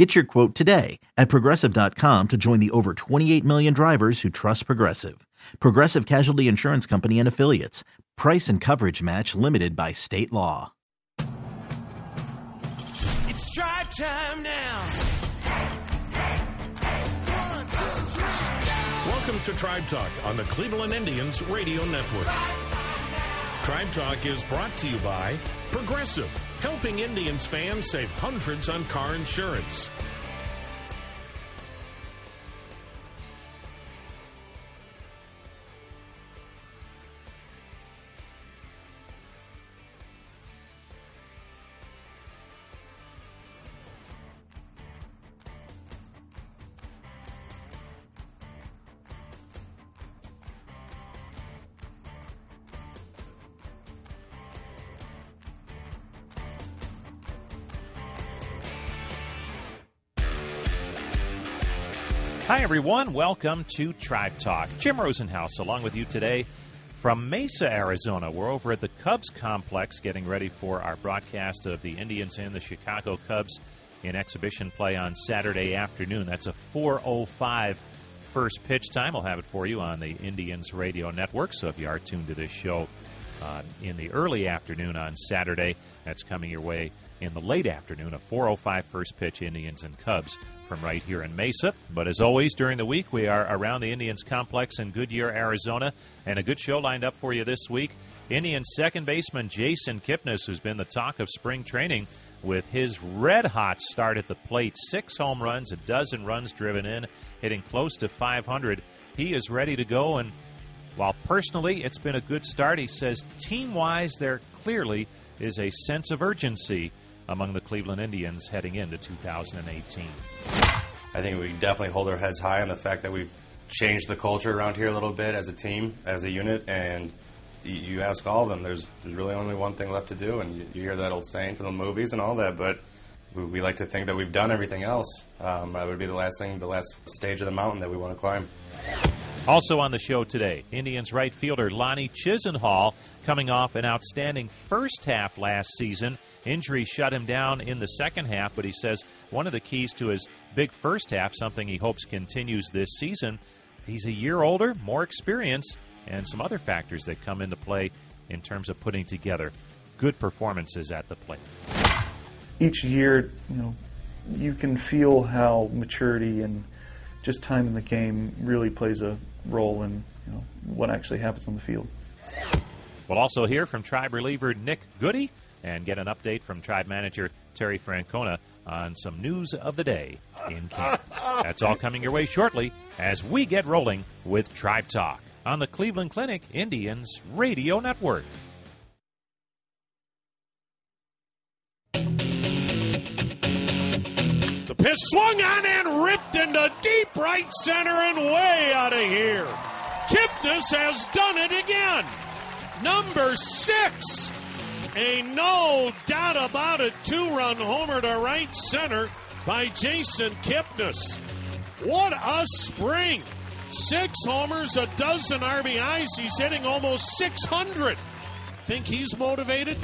Get your quote today at progressive.com to join the over 28 million drivers who trust Progressive. Progressive Casualty Insurance Company and Affiliates. Price and coverage match limited by state law. It's drive time now. Welcome to Tribe Talk on the Cleveland Indians Radio Network. Tribe Talk is brought to you by Progressive, helping Indians fans save hundreds on car insurance. Hi, everyone. Welcome to Tribe Talk. Jim Rosenhaus along with you today from Mesa, Arizona. We're over at the Cubs complex getting ready for our broadcast of the Indians and the Chicago Cubs in exhibition play on Saturday afternoon. That's a 4.05 first pitch time. I'll have it for you on the Indians radio network. So if you are tuned to this show uh, in the early afternoon on Saturday, that's coming your way in the late afternoon. A 4.05 first pitch, Indians and Cubs from right here in Mesa. But as always, during the week, we are around the Indians complex in Goodyear, Arizona, and a good show lined up for you this week. Indians second baseman Jason Kipnis, who's been the talk of spring training with his red hot start at the plate, six home runs, a dozen runs driven in, hitting close to 500. He is ready to go, and while personally it's been a good start, he says team wise, there clearly is a sense of urgency among the Cleveland Indians heading into 2018. I think we definitely hold our heads high on the fact that we've changed the culture around here a little bit as a team, as a unit, and you ask all of them, there's there's really only one thing left to do, and you, you hear that old saying from the movies and all that, but we, we like to think that we've done everything else. Um, that would be the last thing, the last stage of the mountain that we want to climb. Also on the show today, Indians right fielder Lonnie Chisenhall coming off an outstanding first half last season Injury shut him down in the second half, but he says one of the keys to his big first half, something he hopes continues this season, he's a year older, more experience, and some other factors that come into play in terms of putting together good performances at the plate. Each year, you know, you can feel how maturity and just time in the game really plays a role in you know, what actually happens on the field. We'll also hear from tribe reliever Nick Goody and get an update from tribe manager Terry Francona on some news of the day in camp. That's all coming your way shortly as we get rolling with Tribe Talk on the Cleveland Clinic Indians Radio Network. The pitch swung on and ripped into deep right center and way out of here. Kipnis has done it again. Number six a no doubt about it two run homer to right center by Jason Kipnis. What a spring! Six homers, a dozen RBIs. He's hitting almost 600. Think he's motivated?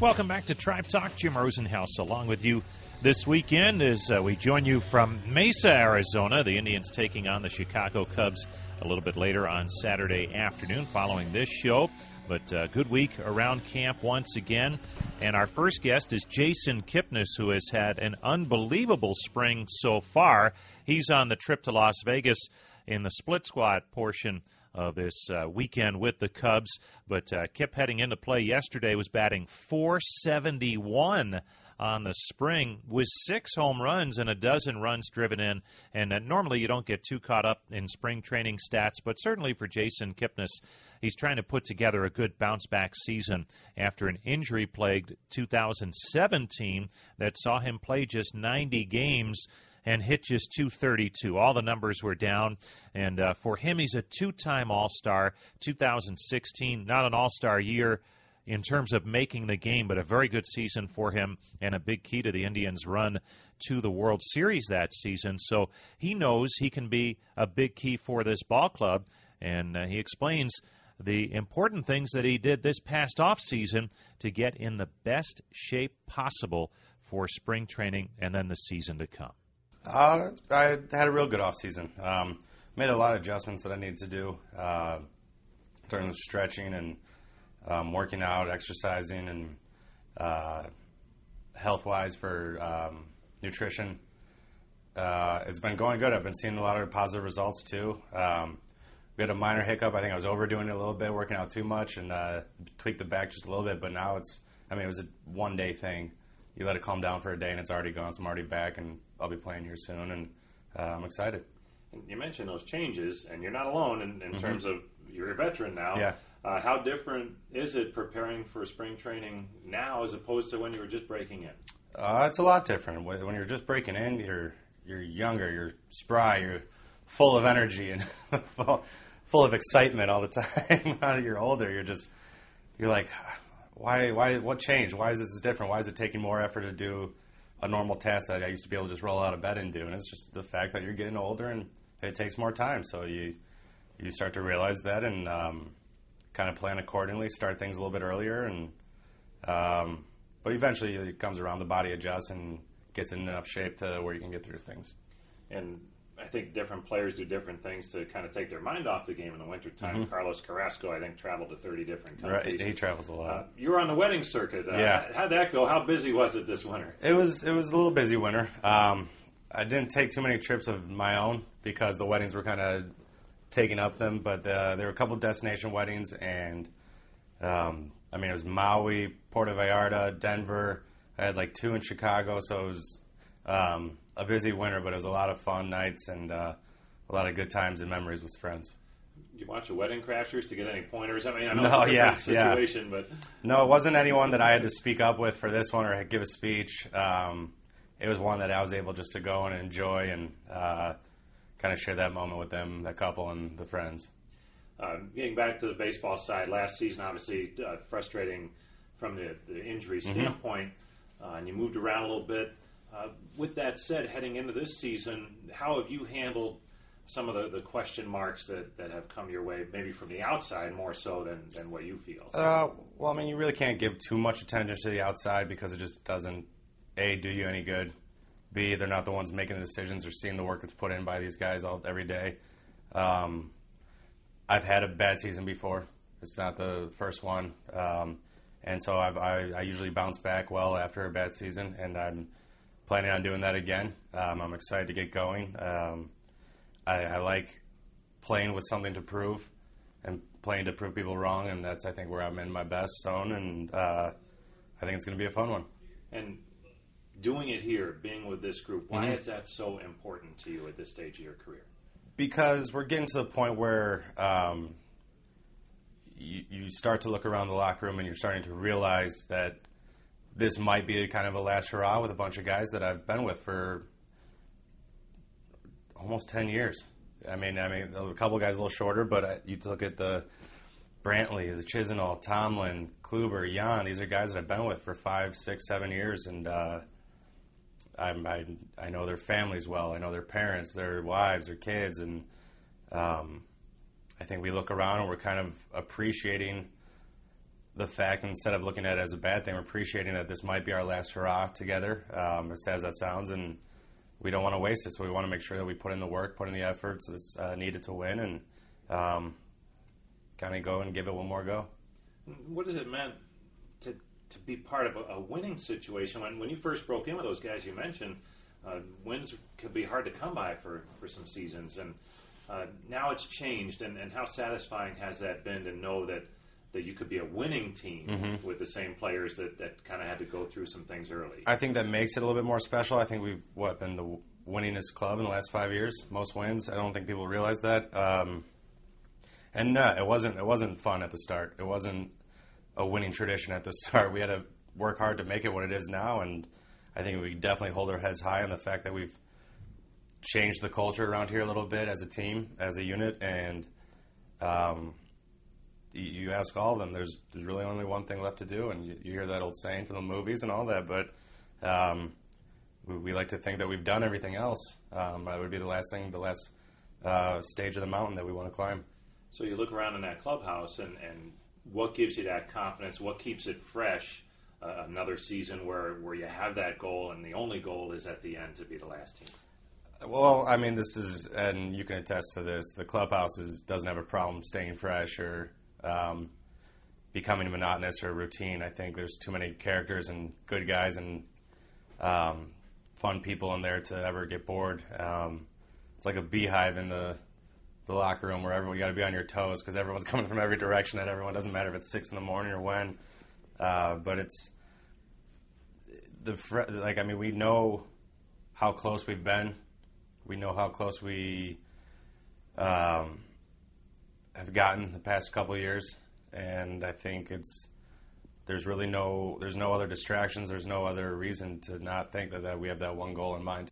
Welcome back to Tribe Talk. Jim Rosenhaus along with you this weekend as uh, we join you from Mesa, Arizona. The Indians taking on the Chicago Cubs a little bit later on Saturday afternoon following this show. But uh, good week around camp once again. And our first guest is Jason Kipnis, who has had an unbelievable spring so far. He's on the trip to Las Vegas in the split squad portion of this uh, weekend with the Cubs. But uh, Kip heading into play yesterday was batting 471 on the spring with six home runs and a dozen runs driven in. And uh, normally you don't get too caught up in spring training stats, but certainly for Jason Kipnis, he's trying to put together a good bounce back season after an injury plagued 2017 that saw him play just 90 games and hit just 232. All the numbers were down, and uh, for him, he's a two-time All-Star. 2016, not an All-Star year in terms of making the game, but a very good season for him and a big key to the Indians' run to the World Series that season. So he knows he can be a big key for this ball club, and uh, he explains the important things that he did this past off season to get in the best shape possible for spring training and then the season to come. Uh, I had a real good off season. Um, made a lot of adjustments that I needed to do uh, during the stretching and um, working out, exercising, and uh, health wise for um, nutrition. Uh, it's been going good. I've been seeing a lot of positive results too. Um, we had a minor hiccup. I think I was overdoing it a little bit, working out too much, and uh, tweaked the back just a little bit. But now it's, I mean, it was a one day thing. You let it calm down for a day, and it's already gone. So I'm already back, and I'll be playing here soon, and uh, I'm excited. You mentioned those changes, and you're not alone in, in mm-hmm. terms of you're a veteran now. Yeah. Uh, how different is it preparing for spring training now as opposed to when you were just breaking in? Uh, it's a lot different. When you're just breaking in, you're you're younger, you're spry, you're full of energy and full, of excitement all the time. now you're older, you're just you're like, why why what changed? Why is this different? Why is it taking more effort to do a normal task that I used to be able to just roll out of bed and do? And it's just the fact that you're getting older and it takes more time. So you you start to realize that and um, kind of plan accordingly. Start things a little bit earlier and. Um, but eventually it comes around, the body adjusts and gets in enough shape to where you can get through things. And I think different players do different things to kind of take their mind off the game in the wintertime. Mm-hmm. Carlos Carrasco, I think, traveled to 30 different countries. Right, he travels a lot. Uh, you were on the wedding circuit. Uh, yeah. How'd that go? How busy was it this winter? It was it was a little busy winter. Um, I didn't take too many trips of my own because the weddings were kind of taking up them, but uh, there were a couple destination weddings, and um, I mean, it was Maui, Puerto Vallarta, Denver. I had like two in Chicago, so it was um, a busy winter, but it was a lot of fun nights and uh, a lot of good times and memories with friends. Did you watch the Wedding Crashers to get any pointers? I mean, I know no, yeah, situation, yeah. but no, it wasn't anyone that I had to speak up with for this one or give a speech. Um, it was one that I was able just to go and enjoy and uh, kind of share that moment with them, the couple, and the friends. Uh, getting back to the baseball side, last season obviously uh, frustrating from the, the injury mm-hmm. standpoint, uh, and you moved around a little bit. Uh, with that said, heading into this season, how have you handled some of the, the question marks that, that have come your way, maybe from the outside more so than, than what you feel? Uh, well, I mean, you really can't give too much attention to the outside because it just doesn't, A, do you any good. B, they're not the ones making the decisions or seeing the work that's put in by these guys all every day. Um, I've had a bad season before. It's not the first one, um, and so I've, I, I usually bounce back well after a bad season, and I'm planning on doing that again. Um, I'm excited to get going. Um, I, I, like playing with something to prove and playing to prove people wrong, and that's I think where I'm in my best zone, and uh, I think it's going to be a fun one. And doing it here, being with this group, why mm-hmm. is that so important to you at this stage of your career? because we're getting to the point where um, you, you, start to look around the locker room and you're starting to realize that this might be a kind of a last hurrah with a bunch of guys that I've been with for almost ten years. I mean, I mean, a couple guys a little shorter, but you look at the Brantley, the Chisenhall, Tomlin, Kluber, Yan. These are guys that I've been with for five, six, seven years, and uh, I'm, I, I know their families well. I know their parents, their wives, their kids, and um, I think we look around and we're kind of appreciating the fact instead of looking at it as a bad thing, we're appreciating that this might be our last hurrah together. Um, as sad as that sounds, and we don't want to waste it, so we want to make sure that we put in the work, put in the efforts that's uh, needed to win, and um, kind of go and give it one more go. What does it mean to be part of a, a, winning situation. When, when you first broke in with those guys you mentioned, uh, wins could be hard to come by for, for some seasons. And uh, now it's changed. And, and how satisfying has that been to know that, that you could be a winning team mm-hmm. with the same players that, that kind of had to go through some things early? I think that makes it a little bit more special. I think we've what been the winningest club in the last five years, most wins. I don't think people realize that. Um, and no, it wasn't. It wasn't fun at the start. It wasn't a winning tradition at the start. We had to work hard to make it what it is now, and I think we definitely hold our heads high on the fact that we've changed the culture around here a little bit as a team, as a unit, and um, you, ask all of them. There's there's really only one thing left to do, and you, you hear that old saying from the movies and all that. But um, we, we like to think that we've done everything else. Um, that would be the last thing, the last uh, stage of the mountain that we want to climb. So you look around in that clubhouse, and, and what gives you that confidence? What keeps it fresh? Uh, another season where, where you have that goal, and the only goal is at the end to be the last team. Well, I mean, this is, and you can attest to this. The clubhouse is, doesn't have a problem staying fresh or um, becoming monotonous or routine. I think there's too many characters and good guys and um, fun people in there to ever get bored. Um, it's like a beehive in the the locker room where everyone you got to be on your toes because everyone's coming from every direction and everyone doesn't matter if it's six in the morning or when. Uh, but it's the fr- like I mean we know how close we've been. We know how close we um, have gotten the past couple years, and I think it's there's really no there's no other distractions. There's no other reason to not think that, that we have that one goal in mind.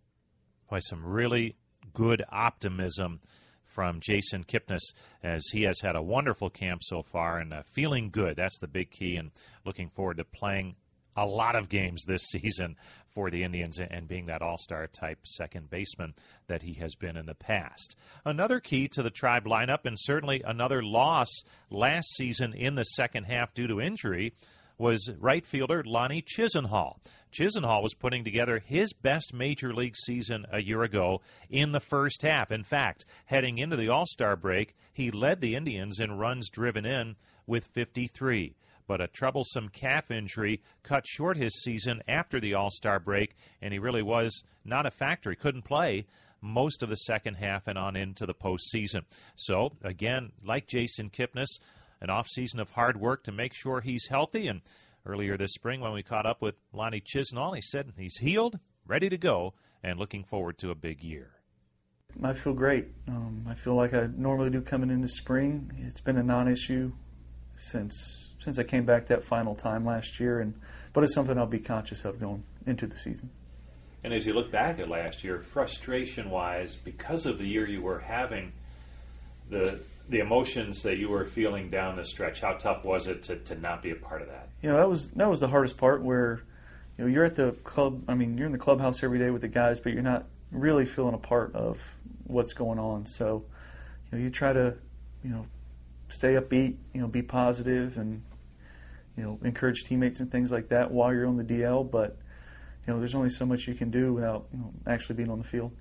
By some really good optimism from Jason Kipnis as he has had a wonderful camp so far and uh, feeling good. That's the big key, and looking forward to playing a lot of games this season for the Indians and being that all star type second baseman that he has been in the past. Another key to the Tribe lineup, and certainly another loss last season in the second half due to injury, was right fielder Lonnie Chisenhall. Chisenhall was putting together his best major league season a year ago in the first half. In fact, heading into the All Star break, he led the Indians in runs driven in with 53 but a troublesome calf injury cut short his season after the All Star break, and he really was not a factor. He couldn't play most of the second half and on into the postseason. So, again, like Jason Kipnis, an offseason of hard work to make sure he's healthy. And earlier this spring, when we caught up with Lonnie Chisenhall, he said he's healed, ready to go, and looking forward to a big year. I feel great. Um, I feel like I normally do coming into spring. It's been a non-issue since since I came back that final time last year, and but it's something I'll be conscious of going into the season. And as you look back at last year, frustration wise, because of the year you were having, the the emotions that you were feeling down the stretch, how tough was it to, to not be a part of that? You know, that was that was the hardest part where you know, you're at the club I mean, you're in the clubhouse every day with the guys, but you're not really feeling a part of what's going on. So, you know, you try to, you know, stay upbeat, you know, be positive and you know, encourage teammates and things like that while you're on the DL. But you know, there's only so much you can do without you know, actually being on the field.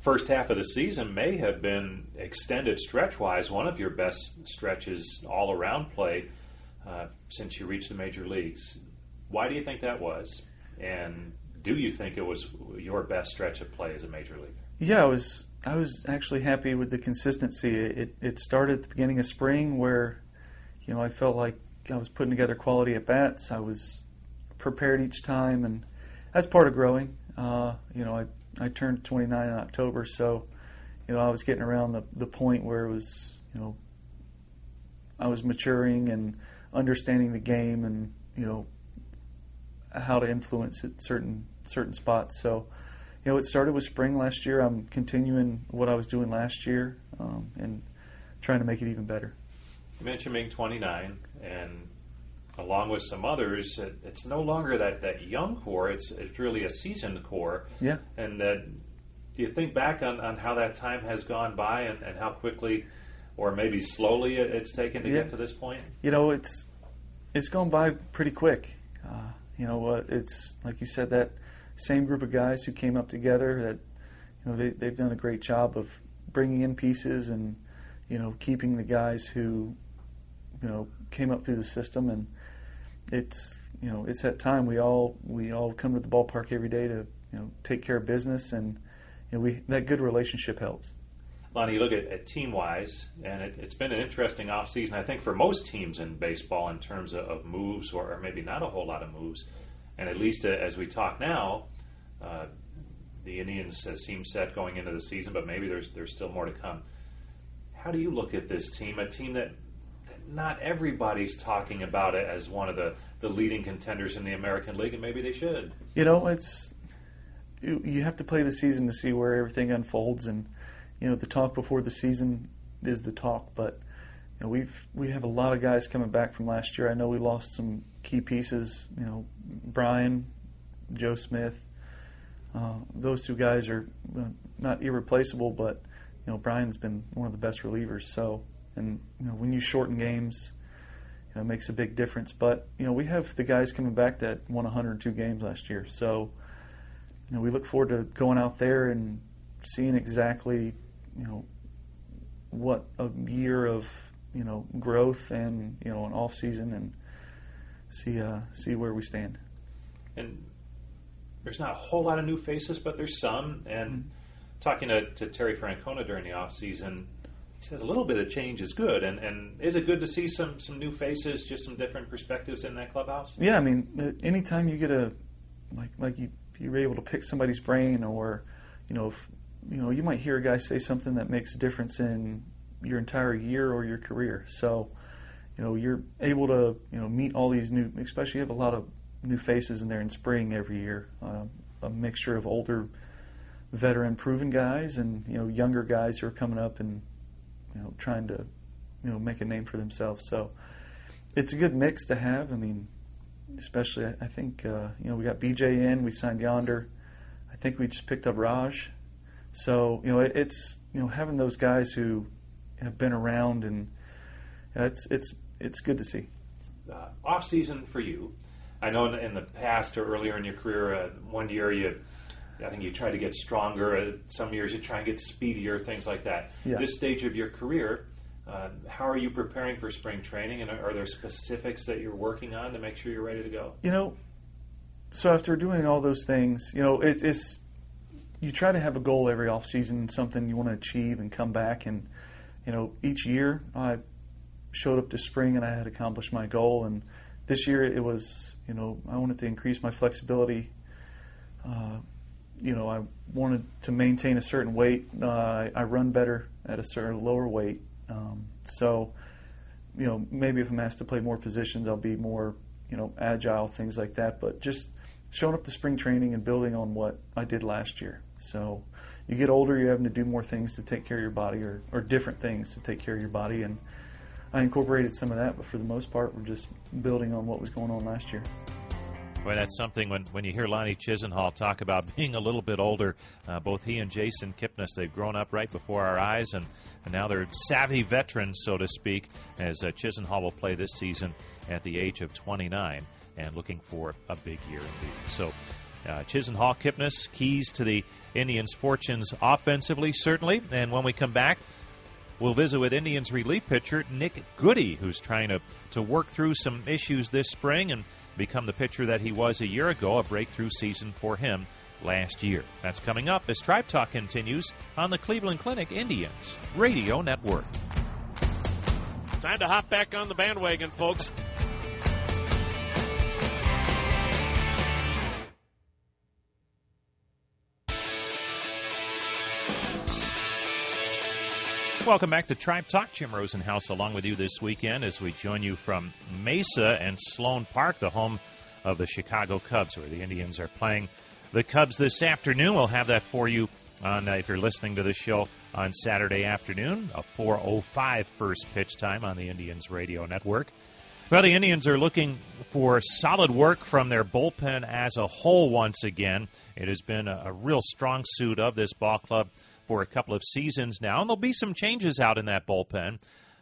First half of the season may have been extended stretch-wise one of your best stretches all around play uh, since you reached the major leagues. Why do you think that was? And do you think it was your best stretch of play as a major leaguer? Yeah, I was. I was actually happy with the consistency. It it started at the beginning of spring where, you know, I felt like I was putting together quality at bats. I was prepared each time, and that's part of growing. Uh, you know, I I turned 29 in October, so you know I was getting around the the point where it was you know I was maturing and understanding the game, and you know how to influence at certain certain spots. So you know, it started with spring last year. I'm continuing what I was doing last year um, and trying to make it even better. You mentioned being 29, and along with some others, it, it's no longer that, that young core. It's it's really a seasoned core. Yeah. And that, do you think back on, on how that time has gone by and, and how quickly, or maybe slowly, it, it's taken to Yeah. get to this point? You know, it's it's gone by pretty quick. Uh, you know, uh, it's like you said that same group of guys who came up together. That you know they they've done a great job of bringing in pieces and you know keeping the guys who you know came up through the system and it's you know it's that time we all we all come to the ballpark every day to you know take care of business and you know we that good relationship helps. Lonnie, you look at, at team wise, and it, it's been an interesting offseason, I think, for most teams in baseball in terms of, of moves, or, or maybe not a whole lot of moves. And at least uh, as we talk now, uh, the Indians uh, seem set going into the season, but maybe there's there's still more to come. How do you look at this team? A team that not everybody's talking about it as one of the, the leading contenders in the American League, and maybe they should. You know, it's you, you have to play the season to see where everything unfolds, and you know the talk before the season is the talk. But you know, we've we have a lot of guys coming back from last year. I know we lost some key pieces. You know, Bryan, Joe Smith. Uh, those two guys are uh, not irreplaceable, but you know Bryan's been one of the best relievers. So, and you know when you shorten games, you know, it makes a big difference. But you know we have the guys coming back that won 102 games last year. So, you know we look forward to going out there and seeing exactly you know what a year of you know growth and you know an off season and see uh, see where we stand. And there's not a whole lot of new faces, but there's some. And talking to, to Terry Francona during the off season, he says a little bit of change is good. And, and is it good to see some some new faces, just some different perspectives in that clubhouse? Yeah, I mean, uh, anytime you get a like like you you're able to pick somebody's brain, or you know, if, you know, you might hear a guy say something that makes a difference in your entire year or your career. So, you know, you're able to you know meet all these new, especially you have a lot of new faces in there in spring every year, uh, a mixture of older, veteran, proven guys and you know younger guys who are coming up and you know trying to you know make a name for themselves. So, it's a good mix to have. I mean, especially I, think uh, you know we got BJ in, we signed Yonder. I think we just picked up Raj. So you know it, it's you know having those guys who have been around and uh, it's it's it's good to see. Uh, off season for you. I know in, in the past or earlier in your career, uh, one year you, I think you try to get stronger. Uh, some years you try and get speedier, things like that. Yeah. This stage of your career, uh, how are you preparing for spring training, and are, are there specifics that you're working on to make sure you're ready to go? You know, so after doing all those things, you know, it, it's you try to have a goal every off season, something you want to achieve, and come back and you know each year I showed up to spring and I had accomplished my goal, and this year it was you know I wanted to increase my flexibility. Uh, you know, I wanted to maintain a certain weight. Uh, I, I run better at a certain lower weight. Um, so, you know, maybe if I'm asked to play more positions, I'll be more, you know, agile, things like that. But just showing up to spring training and building on what I did last year. So, you get older, you're having to do more things to take care of your body, or, or different things to take care of your body. And I incorporated some of that, but for the most part, we're just building on what was going on last year. Boy, that's something when, when you hear Lonnie Chisenhall talk about being a little bit older. Uh, both he and Jason Kipnis, they've grown up right before our eyes, and, and now they're savvy veterans, so to speak, as uh, Chisenhall will play this season at the age of 29 and looking for a big year indeed. So, uh, Chisenhall, Kipnis, keys to the Indians' fortunes offensively, certainly. And when we come back, We'll visit with Indians relief pitcher Nick Goody, who's trying to, to work through some issues this spring and become the pitcher that he was a year ago, a breakthrough season for him last year. That's coming up as Tribe Talk continues on the Cleveland Clinic Indians Radio Network. Time to hop back on the bandwagon, folks. Welcome back to Tribe Talk. Jim Rosenhaus along with you this weekend as we join you from Mesa and Sloan Park, the home of the Chicago Cubs, where the Indians are playing the Cubs this afternoon. We'll have that for you on uh, if you're listening to the show on Saturday afternoon, a 4:05 first pitch time on the Indians radio network. Well, the Indians are looking for solid work from their bullpen as a whole once again. It has been a, a real strong suit of this ball club for a couple of seasons now, and there'll be some changes out in that bullpen.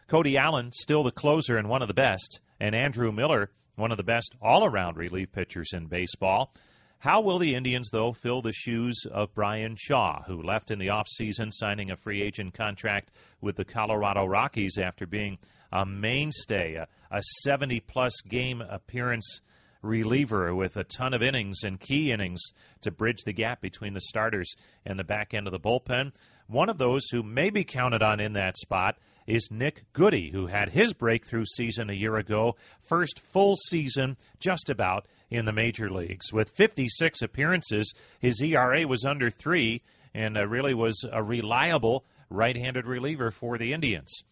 Cody Allen, still the closer and one of the best, and Andrew Miller, one of the best all around relief pitchers in baseball. How will the Indians, though, fill the shoes of Bryan Shaw, who left in the offseason signing a free agent contract with the Colorado Rockies after being a mainstay, a, a 70 plus game appearance reliever with a ton of innings and key innings to bridge the gap between the starters and the back end of the bullpen. One of those who may be counted on in that spot is Nick Goody, who had his breakthrough season a year ago, first full season just about in the major leagues. With 56 appearances, his ERA was under three and uh, really was a reliable right handed reliever for the Indians.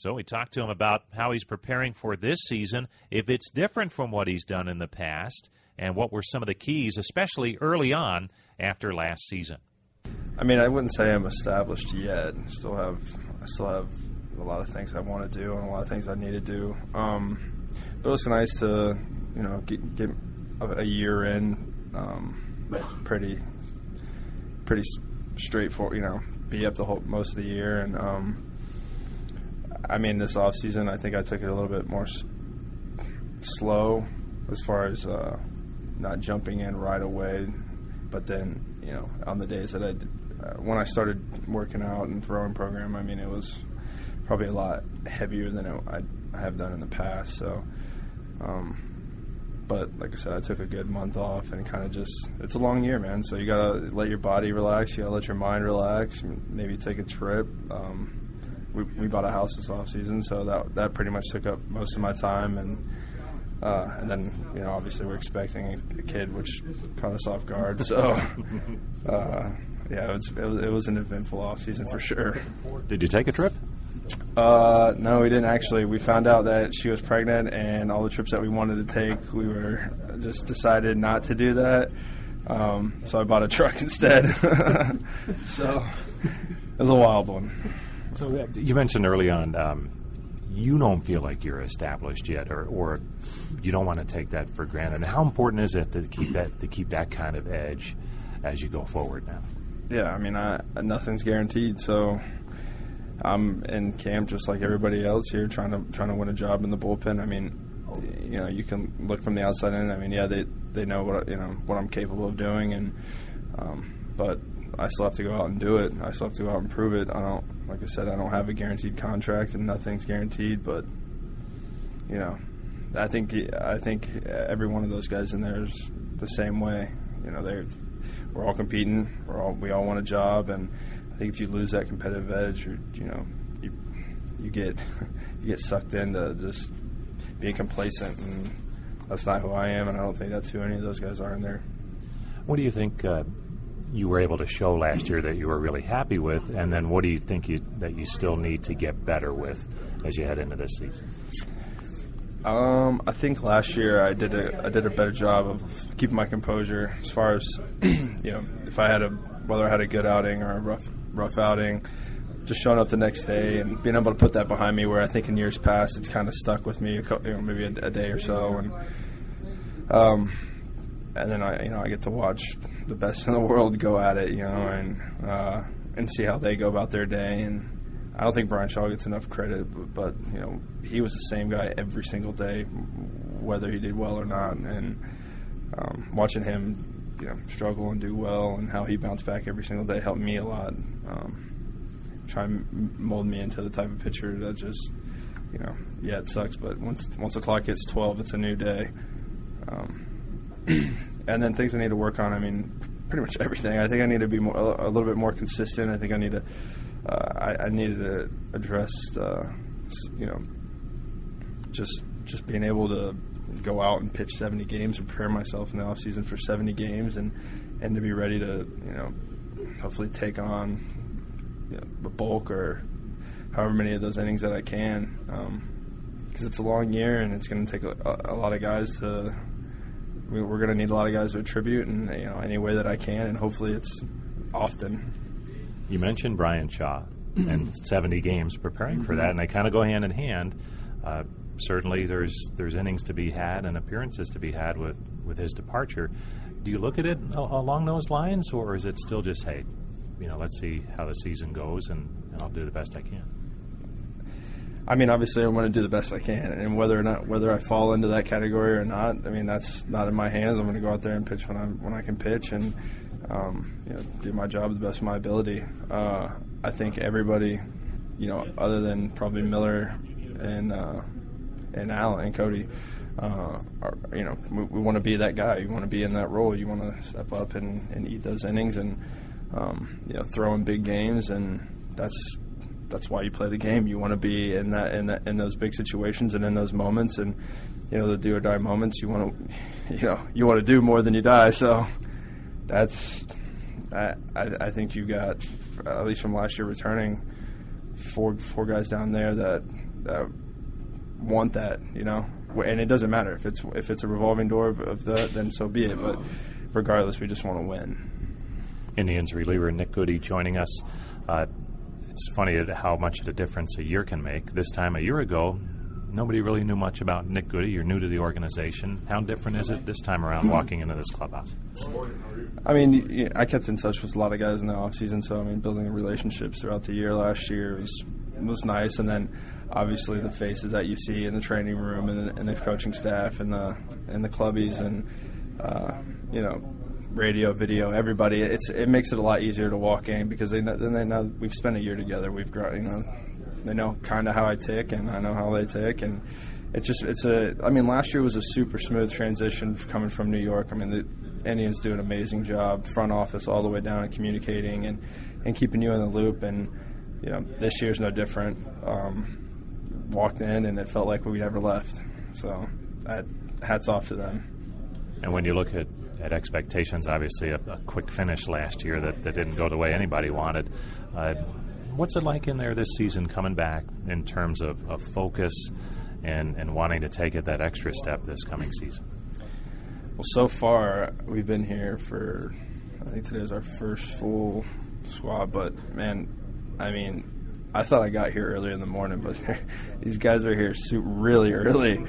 So we talked to him about how he's preparing for this season, if it's different from what he's done in the past, and what were some of the keys, especially early on, after last season? I mean, I wouldn't say I'm established yet. Still have, I still have a lot of things I want to do and a lot of things I need to do. Um, but was nice to, you know, get, get a, a year in, um, pretty, pretty straightforward. You know, be up the whole most of the year, and um, I mean, this off season, I think I took it a little bit more s- slow as far as uh, not jumping in right away. But then, you know, on the days that I did, uh, when I started working out and throwing program, I mean, it was probably a lot heavier than it, I, I have done in the past. So, um, but like I said, I took a good month off and kind of just it's a long year, man. So you gotta let your body relax. You gotta let your mind relax. Maybe take a trip. Um, we, we bought a house this off season, so that that pretty much took up most of my time and. Uh, and then, you know, obviously we're expecting a, a kid, which caught us off guard. So, uh, yeah, it was, it was, it was an eventful off season for sure. Did you take a trip? Uh, no, we didn't actually. We found out that she was pregnant, and all the trips that we wanted to take, we were just decided not to do that. Um, so I bought a truck instead. so it was a wild one. So uh, you mentioned early on um, you don't feel like you're established yet, or, or you don't want to take that for granted. How important is it to keep that to keep that kind of edge as you go forward now? Yeah, I mean, I, nothing's guaranteed, so I'm in camp just like everybody else here, trying to trying to win a job in the bullpen. I mean, you know, you can look from the outside in. I mean, yeah, they they know what you know what I'm capable of doing, and um, but I still have to go out and do it. I still have to go out and prove it. I don't, like I said, I don't have a guaranteed contract, and nothing's guaranteed. But you know, I think I think every one of those guys in there is the same way. You know, they we're all competing. We're all we all want a job, and I think if you lose that competitive edge, you you know, you you get you get sucked into just being complacent, and that's not who I am, and I don't think that's who any of those guys are in there. What do you think uh, you were able to show last year that you were really happy with, and then what do you think you, that you still need to get better with as you head into this season? Um, I think last year I did a I did a better job of keeping my composure as far as you know if I had a whether I had a good outing or a rough rough outing, just showing up the next day and being able to put that behind me. Where I think in years past it's kind of stuck with me, you know, maybe a, a, day or so, and um, and then I you know I get to watch the best in the world go at it, you know, and uh, and see how they go about their day and. I don't think Bryan Shaw gets enough credit, but, but, you know he was the same guy every single day, whether he did well or not. And um, watching him, you know, struggle and do well, and how he bounced back every single day helped me a lot. Um, try and mold me into the type of pitcher that just, you know, yeah, it sucks, but once once the clock hits twelve, it's a new day. Um, and then things I need to work on. I mean, pretty much everything. I think I need to be more, a, little bit more consistent. I think I need to uh, I, I, needed to address, uh, you know, just just being able to go out and pitch 70 games and prepare myself in the off season for 70 games and and to be ready to you know hopefully take on you know, the bulk or however many of those innings that I can because um, it's a long year and it's going to take a, a, lot of guys to we're going to need a lot of guys to attribute and you know any way that I can and hopefully it's often. You mentioned Bryan Shaw and 70 games preparing for that, and they kind of go hand in hand. Uh, certainly, there's there's innings to be had and appearances to be had with, with his departure. Do you look at it along those lines, or is it still just, hey, you know, let's see how the season goes, and I'll do the best I can? I mean, obviously, I want to do the best I can, and whether or not whether I fall into that category or not, I mean, that's not in my hands. I'm going to go out there and pitch when I when I can pitch, and um, you know, do my job the best of my ability. Uh, I think everybody, you know, other than probably Miller and uh, and Allen and Cody, uh, are, you know, we, we want to be that guy. You want to be in that role. You want to step up and, and eat those innings and um, you know throw in big games, and that's that's why you play the game. You want to be in that in that, in those big situations and in those moments, and you know the do or die moments. You want to, you know, you want to do more than you die. So that's I, I think you got at least from last year returning four four guys down there that that want that you know and it doesn't matter if it's if it's a revolving door of, of that then so be it but regardless we just want to win Indians reliever Nick Goody joining us. Uh, it's funny how much of a difference a year can make. This time a year ago, nobody really knew much about Nick Goody. You're new to the organization. How different is it this time around walking into this clubhouse? I mean, I kept in touch with a lot of guys in the offseason, so I mean, building relationships throughout the year last year was was nice, and then obviously the faces that you see in the training room and the, and the coaching staff and the and the clubbies and uh, you know radio, video, everybody. It's it makes it a lot easier to walk in because they know, then they know we've spent a year together. We've grown, you know, they know kind of how I tick and I know how they tick and it just it's a. I mean, last year was a super smooth transition coming from New York. I mean, the Indians do an amazing job, front office all the way down, and communicating and and keeping you in the loop. And you know, this year's no different. Um, walked in and it felt like we never left. So, that, hats off to them. And when you look at at expectations. Obviously, a, a, quick finish last year that, that didn't go the way anybody wanted. Uh, what's it like in there this season coming back in terms of, of focus and, and wanting to take it that extra step this coming season? Well, so far, we've been here for, I think today is our first full squad, but man, I mean, I thought I got here early in the morning, but these guys are here really early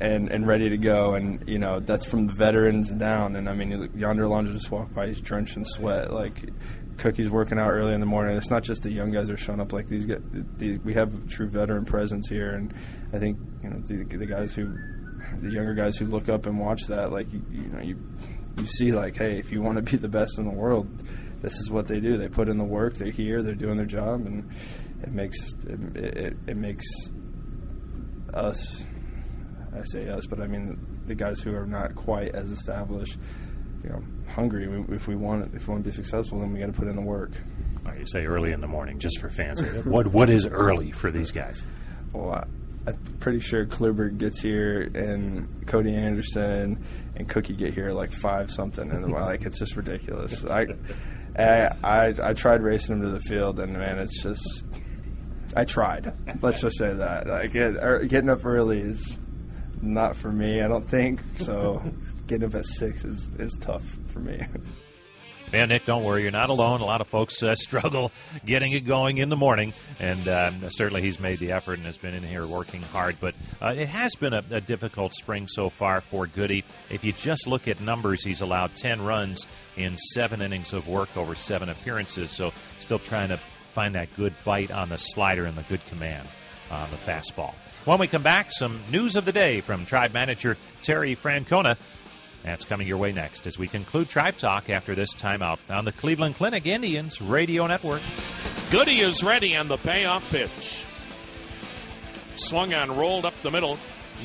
and, and ready to go. And, you know, that's from the veterans down. And, I mean, Yonder Alonso just walked by, he's drenched in sweat. Like, Cookie's working out early in the morning. It's not just the young guys are showing up. Like, these guys, the, we have true veteran presence here. And I think, you know, the, the guys who, the younger guys who look up and watch that, like, you, you know, you, you see, like, hey, if you want to be the best in the world, this is what they do. They put in the work. They're here. They're doing their job, and it makes it, it, it makes us. I say us, but I mean the guys who are not quite as established. You know, hungry. If we want it, if we want to be successful, then we got to put in the work. Right, you say early in the morning, just for fans. what what is early for these guys? Well, I, I'm pretty sure Kluber gets here and Cody Anderson and Cookie get here like five something, and like it's just ridiculous. I I, I, I tried racing them to the field, and man, it's just. I tried. Let's just say that. Like get, er, getting up early is not for me. I don't think so. getting up at six is is tough for me. Man, Nick, don't worry. You're not alone. A lot of folks uh, struggle getting it going in the morning, and um, certainly he's made the effort and has been in here working hard. But uh, it has been a, a, difficult spring so far for Goody. If you just look at numbers, he's allowed 10 runs in seven innings of work over seven appearances. So still trying to find that good bite on the slider and the good command on the fastball. When we come back, some news of the day from Tribe manager Terry Francona. That's coming your way next as we conclude Tribe Talk after this timeout on the Cleveland Clinic Indians Radio Network. Goody is ready on the payoff pitch. Swung on, rolled up the middle.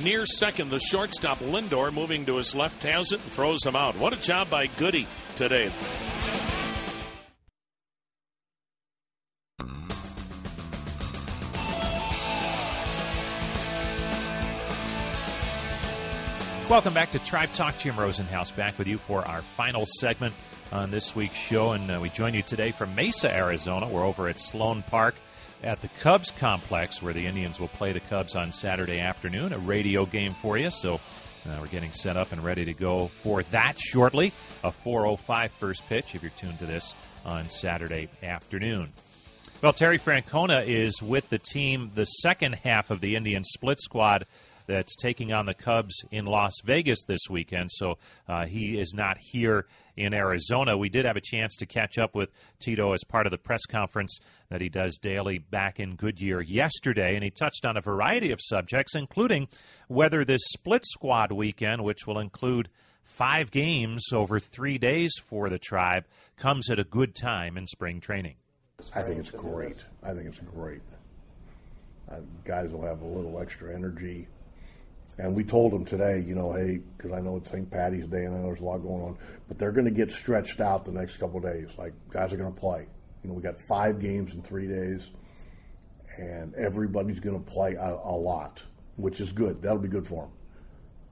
Near second, the shortstop Lindor moving to his left has it and throws him out. What a job by Goody today. Welcome back to Tribe Talk. Jim Rosenhaus back with you for our final segment on this week's show. And uh, we join you today from Mesa, Arizona. We're over at Sloan Park at the Cubs complex where the Indians will play the Cubs on Saturday afternoon. A radio game for you. So uh, we're getting set up and ready to go for that shortly. A 4.05 first pitch if you're tuned to this on Saturday afternoon. Well, Terry Francona is with the team the second half of the Indian split squad that's taking on the Cubs in Las Vegas this weekend. So uh, he is not here in Arizona. We did have a chance to catch up with Tito as part of the press conference that he does daily back in Goodyear yesterday, and he touched on a variety of subjects, including whether this split squad weekend, which will include five games over three days for the tribe, comes at a good time in spring training. I think it's great. I think it's great. Uh, guys will have a little extra energy. And we told them today, you know, hey, because I know it's St. Patty's Day and I know there's a lot going on, but they're going to get stretched out the next couple of days. Like guys are going to play. You know, we got five games in three days, and everybody's going to play a, a, lot, which is good. That'll be good for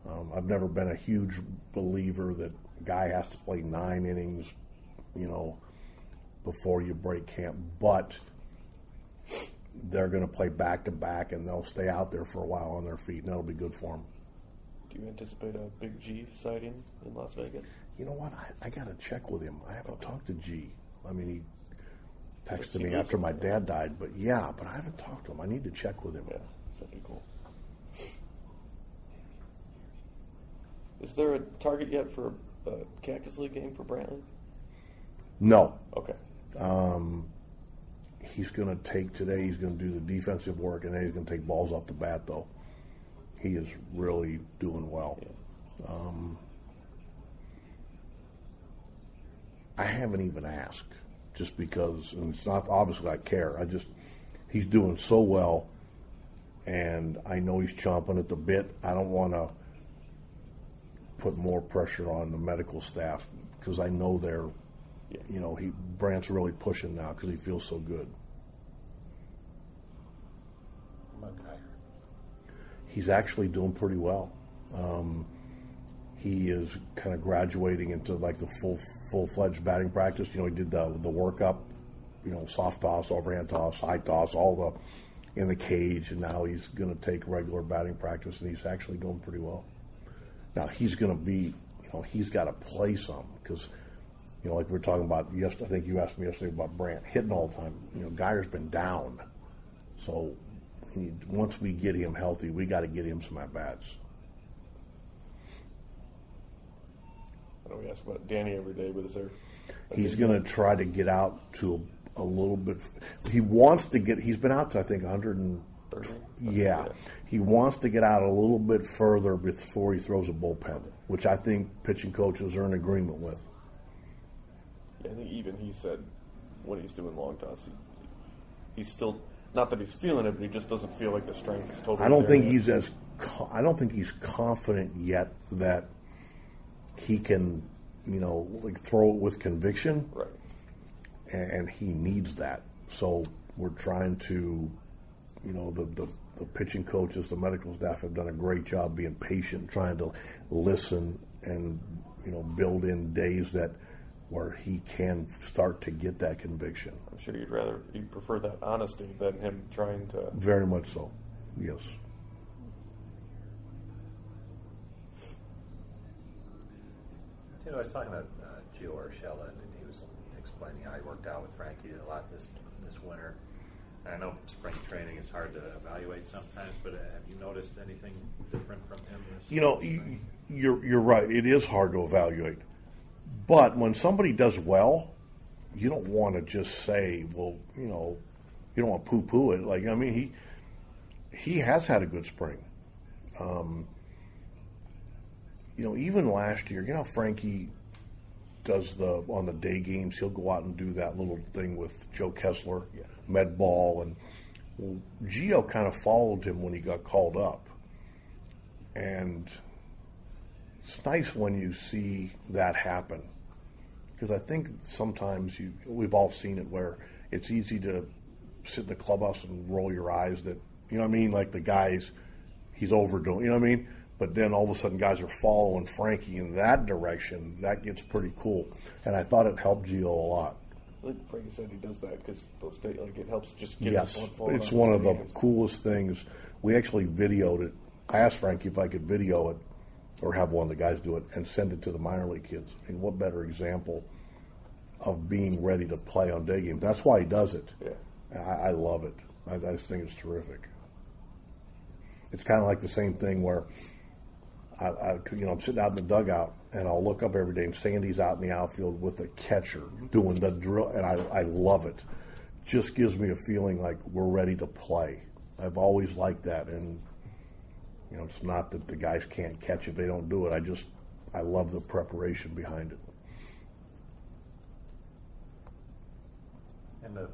them. Um, I've never been a huge believer that a guy has to play nine innings, you know, before you break camp, but they're going to play back to back and they'll stay out there for a while on their feet, and that'll be good for them. Do you anticipate a big G sighting in Las Vegas? You know what? I, I got to check with him. I haven't talked to G. I mean, he texted he me after my dad died, but yeah, but I haven't talked to him. I need to check with him. Yeah, that'd be cool. Is there a target yet for a Cactus League game for Brantley? No. Okay. Um, he's going to take today. He's going to do the defensive work, and then he's going to take balls off the bat. Though he is really doing well. Um, I haven't even asked, just because, and it's not obviously I care. I just he's doing so well, and I know he's chomping at the bit. I don't want to put more pressure on the medical staff because I know they're you know, he Brant's really pushing now because he feels so good. He's actually doing pretty well. Um, he is kind of graduating into like the full full fledged batting practice. You know, he did the the workup, you know, soft toss, overhand toss, high toss, all the in the cage, and now he's going to take regular batting practice, and he's actually doing pretty well. Now he's going to be, you know, he's got to play some because you know, like we were talking about yesterday, I think you asked me yesterday about Brant hitting all the time. You know, Guyer's been down. So need, once we get him healthy, we got to get him some at bats. I know we ask about Danny every day, but is there? He's going to try to get out to a, a little bit. He wants to get, he's been out to, I think, 100 and, yeah. He wants to get out a little bit further before he throws a bullpen, which I think pitching coaches are in agreement with. I think even he said when he's doing long toss, he, he's still not that he's feeling it, but he just doesn't feel like the strength is totally. I don't think yet. he's as co- I don't think he's confident yet that he can, you know, like throw it with conviction. Right. And, and he needs that. So we're trying to, you know, the, the the pitching coaches, the medical staff have done a great job being patient, trying to listen and you know build in days that where he can start to get that conviction. I'm sure you'd rather you'd prefer that honesty than him trying to. Very much so. Yes. You know, I was talking about uh, Gio Urshela, and he was explaining how he worked out with Frankie a lot this this winter. I know spring training is hard to evaluate sometimes, but uh, have you noticed anything different from him this You know, you, you're you're right. It is hard to evaluate, but when somebody does well, you don't want to just say, "Well, you know," you don't want to poo-poo it. Like I mean, he he has had a good spring. Um, you know, even last year, you know, Frankie does the on the day games. He'll go out and do that little thing with Joe Kessler, med ball, and well, Gio kind of followed him when he got called up, and it's nice when you see that happen. Because I think sometimes you we've all seen it where it's easy to sit in the clubhouse and roll your eyes that you know what I mean? Like the guys he's overdoing you know what I mean? But then all of a sudden guys are following Frankie in that direction. That gets pretty cool. And I thought it helped Gio a lot. I think Frankie said he does that because like it helps just get yes. it's on one of the coolest things. We actually videoed it. I asked Frankie if I could video it or have one of the guys do it and send it to the minor league kids I mean, what better example of being ready to play on day games that's why he does it Yeah. I, I love it. I, I just think it's terrific. It's kind of like the same thing where I, I, you know, I'm sitting out in the dugout and I'll look up every day and Sandy's out in the outfield with the catcher doing the drill, and I, I love it. Just gives me a feeling like we're ready to play. I've always liked that, and you know, it's not that the guys can't catch if they don't do it. I just, I love the preparation behind it. And the, it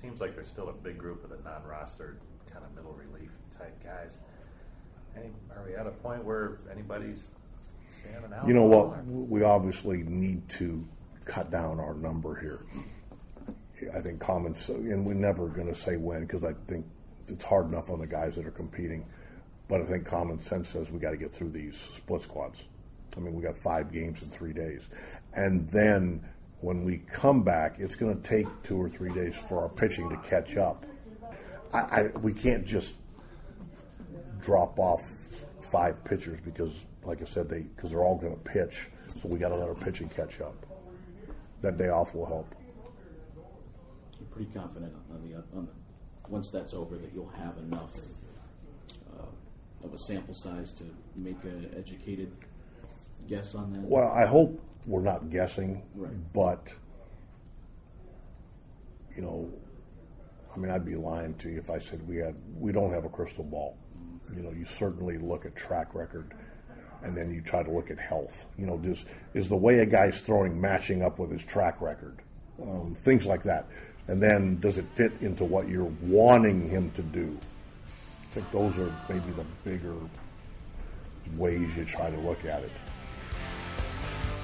seems like there's still a big group of the non-rostered kind of middle relief type guys. Any, are we at a point where anybody's standing out? You know what? We obviously need to cut down our number here. I think common, s- and we're never going to say when because I think it's hard enough on the guys that are competing. But I think common sense says we got to get through these split squads. I mean, we got five games in three days, and then when we come back, it's going to take two or three days for our pitching to catch up. I, I we can't just drop off five pitchers because, like I said, they because they're all going to pitch, so we got to let our pitching catch up. That day off will help. You're pretty confident on the on the once that's over that you'll have enough of a sample size to make an educated guess on that. Well, I hope we're not guessing, Right. but you know, I mean, I'd be lying to you if I said we had we don't have a crystal ball. You know, you certainly look at track record, and then you try to look at health. You know, does is the way a guy's throwing matching up with his track record, um, things like that, and then does it fit into what you're wanting him to do? I think those are maybe the bigger ways you try to look at it.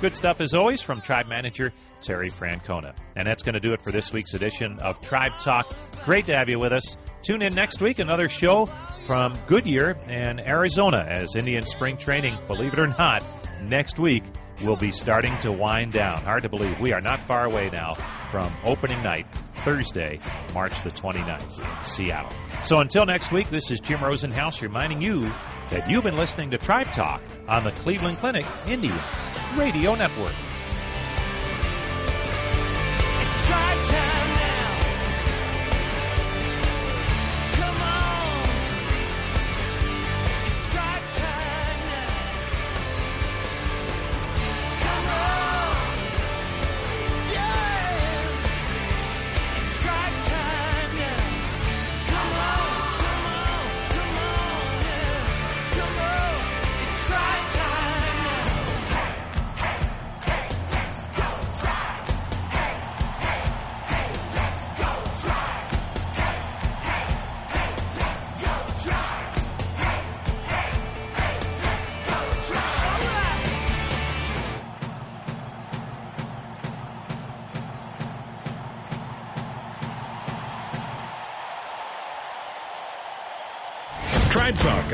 Good stuff as always from Tribe Manager Terry Francona. And that's going to do it for this week's edition of Tribe Talk. Great to have you with us. Tune in next week, another show from Goodyear and Arizona as Indian spring training, believe it or not, next week will be starting to wind down. Hard to believe. We are not far away now from opening night, Thursday, March the 29th in Seattle. So until next week, this is Jim Rosenhaus reminding you that you've been listening to Tribe Talk on the Cleveland Clinic Indians Radio Network.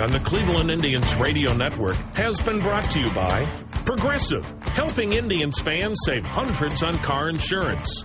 On the Cleveland Indians Radio Network has been brought to you by Progressive, helping Indians fans save hundreds on car insurance.